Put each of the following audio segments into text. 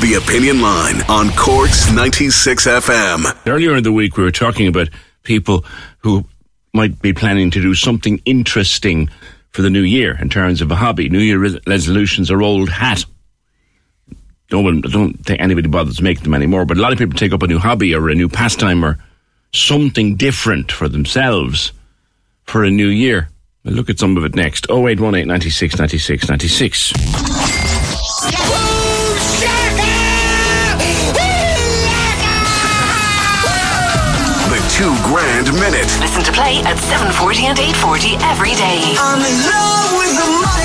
The Opinion Line on Cork's 96 FM. Earlier in the week, we were talking about people who might be planning to do something interesting for the new year in terms of a hobby. New Year res- resolutions are old hat. No one, I don't think anybody bothers making them anymore, but a lot of people take up a new hobby or a new pastime or something different for themselves for a new year. We'll look at some of it next. 0818 96 96 96. Two grand minute. Listen to play at 740 and 840 every day. I'm in love with the money.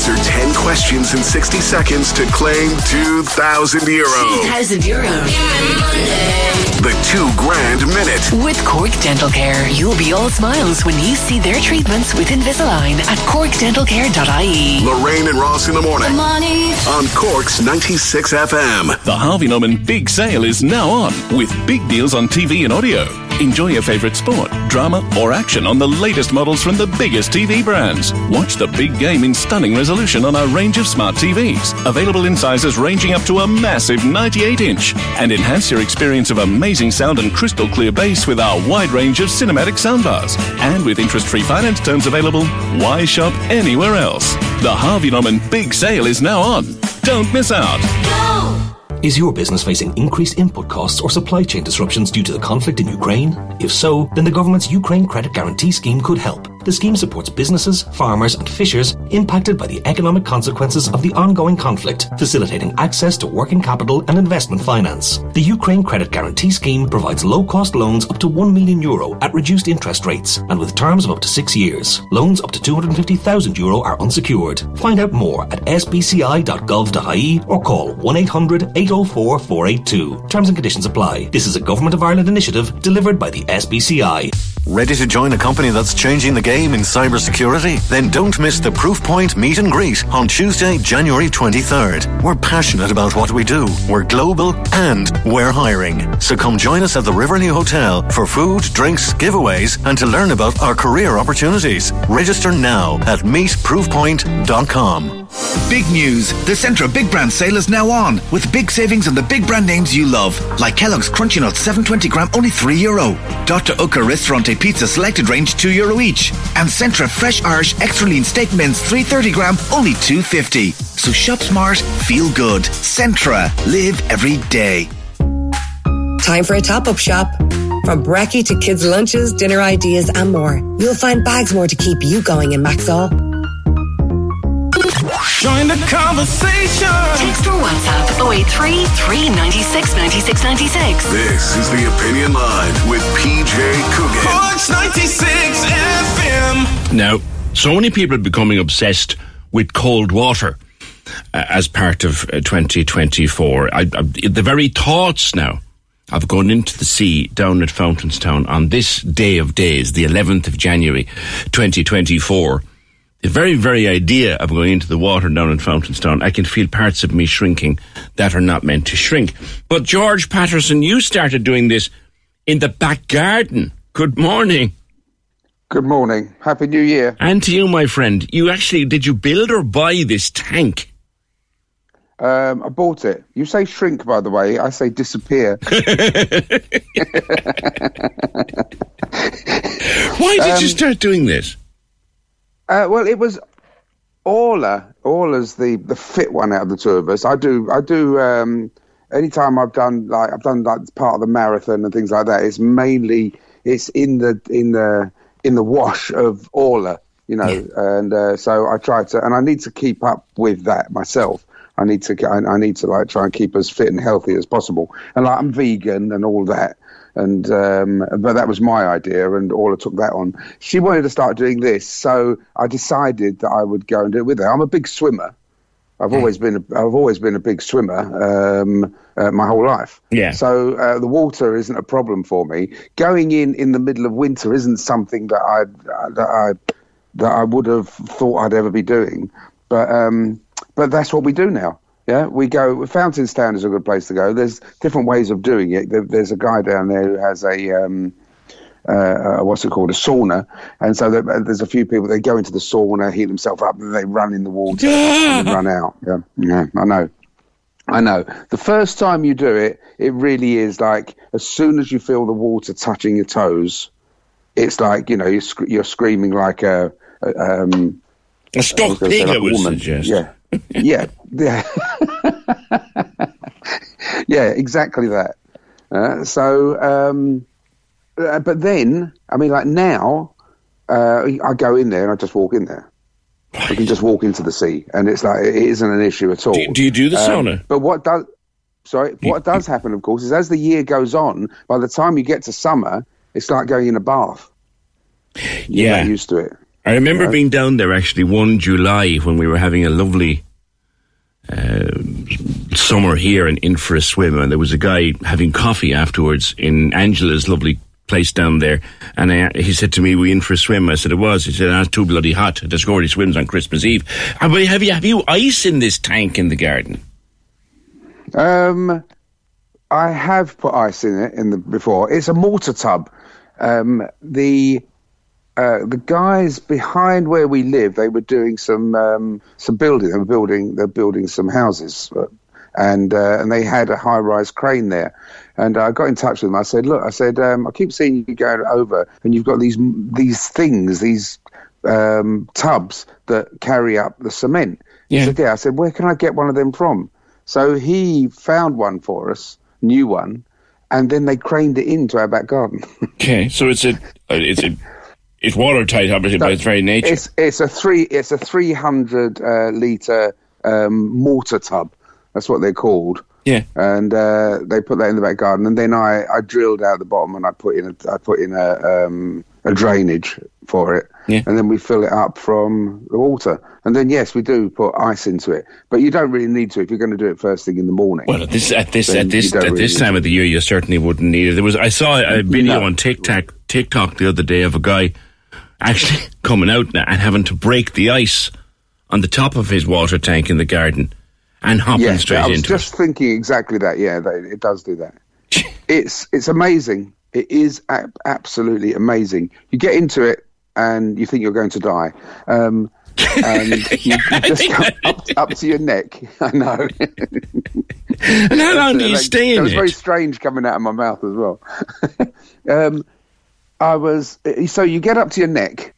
Answer 10 questions in 60 seconds to claim 2,000 euro. 2,000 euros. The two grand minute. With Cork Dental Care, you'll be all smiles when you see their treatments with Invisalign at corkdentalcare.ie. Lorraine and Ross in the morning Money. on Cork's 96 FM. The Harvey Norman Big Sale is now on with big deals on TV and audio. Enjoy your favorite sport, drama, or action on the latest models from the biggest TV brands. Watch the big game in stunning resolution on our range of smart TVs, available in sizes ranging up to a massive 98 inch. And enhance your experience of amazing sound and crystal clear bass with our wide range of cinematic soundbars. And with interest free finance terms available, why shop anywhere else? The Harvey Norman Big Sale is now on. Don't miss out. Is your business facing increased input costs or supply chain disruptions due to the conflict in Ukraine? If so, then the government's Ukraine Credit Guarantee Scheme could help. The scheme supports businesses, farmers, and fishers impacted by the economic consequences of the ongoing conflict, facilitating access to working capital and investment finance. The Ukraine Credit Guarantee Scheme provides low cost loans up to 1 million euro at reduced interest rates and with terms of up to six years. Loans up to 250,000 euro are unsecured. Find out more at sbci.gov.ie or call 1 800 804 482. Terms and conditions apply. This is a Government of Ireland initiative delivered by the SBCI. Ready to join a company that's changing the game in cybersecurity? Then don't miss the Proofpoint meet and greet on Tuesday, January 23rd. We're passionate about what we do. We're global and we're hiring. So come join us at the Riverview Hotel for food, drinks, giveaways, and to learn about our career opportunities. Register now at meetproofpoint.com. Big news! The Centra Big Brand Sale is now on with big savings on the big brand names you love, like Kellogg's Crunchy Nuts 720 gram only 3 euro, Dr. Oetker Ristorante Pizza selected range 2 euro each, and Centra Fresh Irish Extra Lean Steak Mince 330 gram only 250. So shop smart, feel good. Centra, live every day. Time for a top up shop. From brekkie to kids' lunches, dinner ideas, and more, you'll find bags more to keep you going in Maxol. Join the conversation. Text or WhatsApp 083 396 96 96. This is the Opinion Line with PJ Coogan. Cork's 96 FM. Now, so many people are becoming obsessed with cold water uh, as part of uh, 2024. I, I, the very thoughts now of going into the sea down at Fountainstown on this day of days, the 11th of January 2024, the very, very idea of going into the water down in Fountainstown, I can feel parts of me shrinking that are not meant to shrink. But George Patterson, you started doing this in the back garden. Good morning. Good morning. Happy New Year. And to you, my friend, you actually, did you build or buy this tank? Um, I bought it. You say shrink, by the way. I say disappear. Why did you Um, start doing this? Uh, well, it was Orla. Orla's the the fit one out of the two of us. I do. I do. Um, anytime I've done like I've done like part of the marathon and things like that. It's mainly it's in the in the in the wash of Orla. you know. And uh, so I try to, and I need to keep up with that myself. I need to, I, I need to like try and keep as fit and healthy as possible. And like I'm vegan and all that. And um, but that was my idea, and Orla took that on. She wanted to start doing this, so I decided that I would go and do it with her. I'm a big swimmer. I've always been a, I've always been a big swimmer um, uh, my whole life. Yeah. So uh, the water isn't a problem for me. Going in in the middle of winter isn't something that I that I that I would have thought I'd ever be doing. But um, but that's what we do now. Yeah, we go. Fountainstown is a good place to go. There's different ways of doing it. There, there's a guy down there who has a um, uh, uh, what's it called, a sauna, and so there, there's a few people. They go into the sauna, heat themselves up, and they run in the water and run out. Yeah, yeah, I know. I know. The first time you do it, it really is like as soon as you feel the water touching your toes, it's like you know you're, sc- you're screaming like a, a um a pig. I would suggest. Yeah, yeah, yeah, yeah, exactly that. Uh, so, um, uh, but then, I mean, like now, uh, I go in there and I just walk in there. I can just walk into the sea, and it's like it isn't an issue at all. Do, do you do the Um, sauna? But what does sorry, what does happen, of course, is as the year goes on, by the time you get to summer, it's like going in a bath. You're Yeah. not used to it. I remember Yeah. being down there actually one July when we were having a lovely uh, summer here and in for a swim, and there was a guy having coffee afterwards in Angela's lovely place down there, and I, he said to me, "We in for a swim?" I said, "It was." He said, "Ah, "It's too bloody hot." The Scordy swims on Christmas Eve. Ah, but have you have you ice in this tank in the garden? Um, I have put ice in it in the before. It's a mortar tub. Um, the uh, the guys behind where we live, they were doing some um, some building. They were building they're building some houses, uh, and uh, and they had a high rise crane there. And I got in touch with them. I said, look, I said, um, I keep seeing you going over, and you've got these these things, these um, tubs that carry up the cement. Yeah. He said, yeah. I said, where can I get one of them from? So he found one for us, new one, and then they craned it into our back garden. Okay, so it's a it's a it's watertight, obviously, by its very nature. It's it's a three it's a three hundred uh, liter um, mortar tub. That's what they're called. Yeah. And uh, they put that in the back garden, and then I, I drilled out the bottom, and I put in a I put in a um, a drainage for it, Yeah. and then we fill it up from the water, and then yes, we do put ice into it, but you don't really need to if you're going to do it first thing in the morning. Well, at this at this at this at really this time of the year, you certainly wouldn't need it. There was I saw a video No. on TikTok TikTok the other day of a guy actually coming out now and having to break the ice on the top of his water tank in the garden and hopping yeah, straight I was into just thinking exactly that. Yeah, it does do that. it's it's amazing. It is ab- absolutely amazing. You get into it and you think you're going to die, um, and you, you just come up, up to your neck. I know. And how long do you Like, stay It in was very strange coming out of my mouth as well. um, I was so you get up to your neck,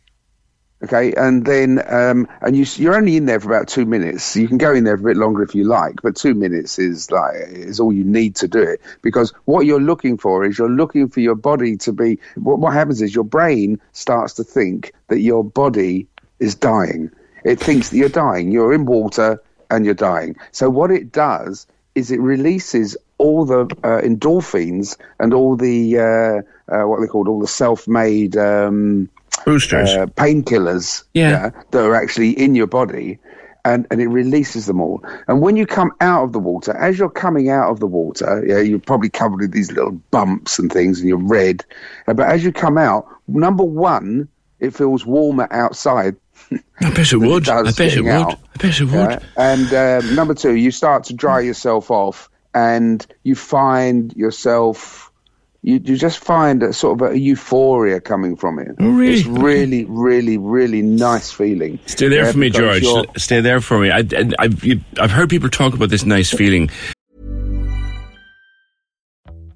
okay, and then um, and you you're only in there for about two minutes. You can go in there for a bit longer if you like, but two minutes is like is all you need to do it because what you're looking for is you're looking for your body to be. What, what happens is your brain starts to think that your body is dying. It thinks that you're dying. You're in water and you're dying. So what it does is it releases all the uh, endorphins and all the uh, uh, what they called all the self-made um, Boosters. uh, painkillers Yeah. that are actually in your body. And, and it releases them all. And when you come out of the water, as you're coming out of the water, yeah, you're probably covered with these little bumps and things, and you're red. Uh, But as you come out, number one, it feels warmer outside I bet it would. I bet it would. out. I bet it would. Yeah. And um, number two, you start to dry yourself off, and you find yourself. You, you just find a sort of a euphoria coming from it. Oh, really? It's really, really, really nice feeling. Stay there Yeah, for me, George. you're- Stay there for me. I, you, I've heard people talk about this nice feeling.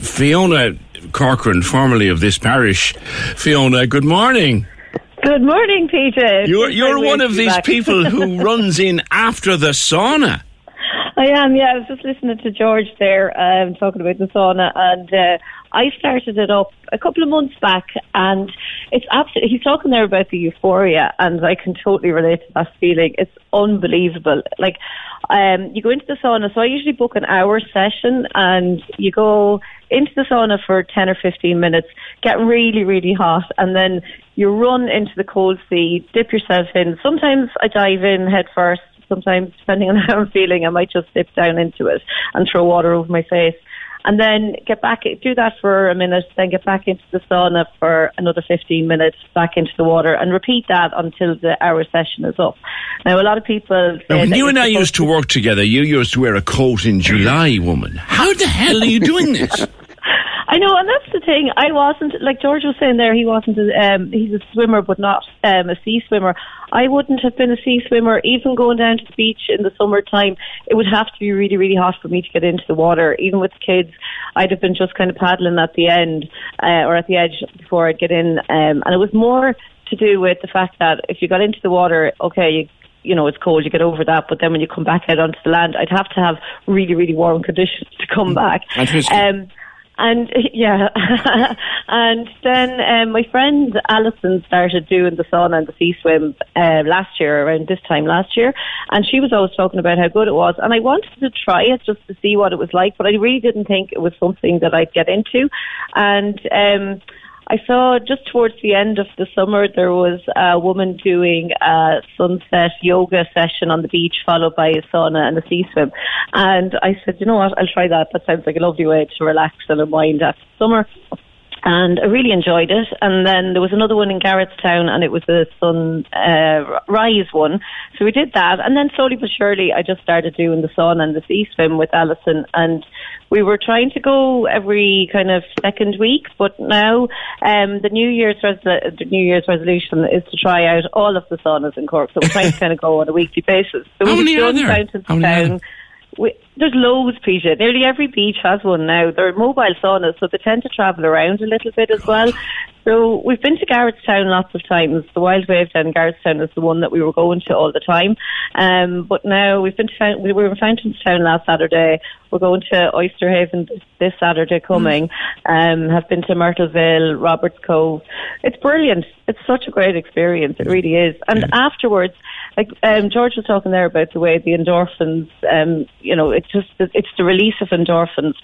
Fiona Corcoran, formerly of this parish. Fiona, good morning. Good morning, Peter. You're, you're one of these back. people who runs in after the sauna. I am, yeah. I was just listening to George there um, talking about the sauna, and uh, I started it up a couple of months back, and it's absolutely. He's talking there about the euphoria, and I can totally relate to that feeling. It's unbelievable. Like, um, you go into the sauna, so I usually book an hour session, and you go into the sauna for 10 or 15 minutes, get really, really hot, and then you run into the cold sea, dip yourself in. Sometimes I dive in head first. Sometimes, depending on how I'm feeling, I might just dip down into it and throw water over my face. And then get back, do that for a minute, then get back into the sauna for another 15 minutes, back into the water, and repeat that until the hour session is up. Now, a lot of people. Now, when you and I used to work together, you used to wear a coat in July, woman. How the hell are you doing this? I know, and that's the thing. I wasn't like George was saying there. He wasn't. A, um, he's a swimmer, but not um, a sea swimmer. I wouldn't have been a sea swimmer. Even going down to the beach in the summertime, it would have to be really, really hot for me to get into the water. Even with kids, I'd have been just kind of paddling at the end uh, or at the edge before I'd get in. Um, and it was more to do with the fact that if you got into the water, okay, you you know, it's cold, you get over that. But then when you come back out onto the land, I'd have to have really, really warm conditions to come back. Interesting. Um, and yeah, and then um, my friend Alison started doing the sauna and the sea swim uh, last year, around this time last year, and she was always talking about how good it was. And I wanted to try it just to see what it was like, but I really didn't think it was something that I'd get into. And um, I saw just towards the end of the summer there was a woman doing a sunset yoga session on the beach, followed by a sauna and a sea swim. And I said, you know what, I'll try that. That sounds like a lovely way to relax and unwind after summer. And I really enjoyed it. And then there was another one in Garrettstown, and it was a sun uh, rise one. So we did that, and then slowly but surely, I just started doing the sun and the sea swim with Alison, and we were trying to go every kind of second week. But now, um, the New Year's res- the New Year's resolution is to try out all of the saunas in Cork. So we're trying to kind of go on a weekly basis. So How we've many are there? How many. We, there's loads, Peter. Nearly every beach has one now. They're mobile saunas, so they tend to travel around a little bit as well. So we've been to Garrettstown lots of times. The Wild Wave down in Garrettstown is the one that we were going to all the time. Um, but now we've been to we were in Fountainstown last Saturday. We're going to Oysterhaven this, Saturday coming. Um, have been to Myrtleville, Roberts Cove. It's brilliant. It's such a great experience. It really is. And afterwards, like um, George was talking there about the way the endorphins, um, you know, it's just it's the release of endorphins.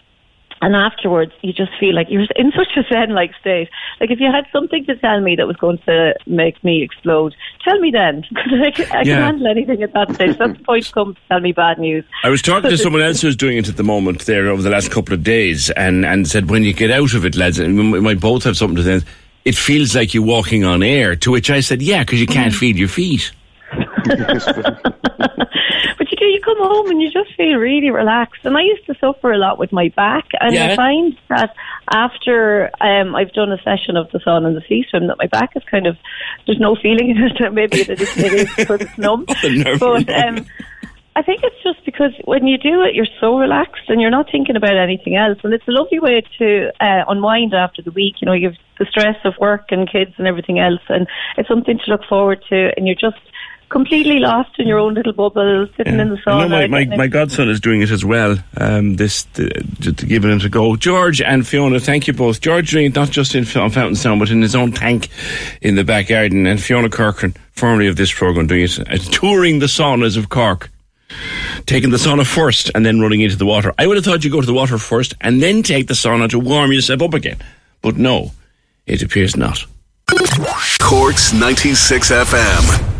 And afterwards, you just feel like you're in such a zen-like state. Like if you had something to tell me that was going to make me explode, tell me then, because I, can- I Yeah. can handle anything at that stage. That's the point Come tell me bad news. I was talking to someone else who's doing it at the moment there over the last couple of days and, and said, when you get out of it, lads, and we might both have something to say, it feels like you're walking on air. To which I said, yeah, because you can't feel your feet. But you do, you come home and you just feel really relaxed. And I used to suffer a lot with my back, and Yeah. I find that after um, I've done a session of the sauna and the sea swim, that my back is kind of there's no feeling in it. Maybe it is, it is because it's numb. nerve but um, I think it's just because when you do it, you're so relaxed and you're not thinking about anything else. And it's a lovely way to uh, unwind after the week. You know, you've the stress of work and kids and everything else, and it's something to look forward to. And you're just completely lost in your own little bubble, sitting in the I sauna. know my, my, my godson is doing it as well. Um, this to, to, to giving it a go. George and Fiona, thank you both. George doing not just in Fa- Fountainstown, but in his own tank in the back garden, and Fiona Corcoran, formerly of this program, doing it, uh, touring the saunas of Cork. Taking the sauna first and then running into the water. I would have thought you go to the water first and then take the sauna to warm yourself up again. But no, it appears not. Cork's 96 FM.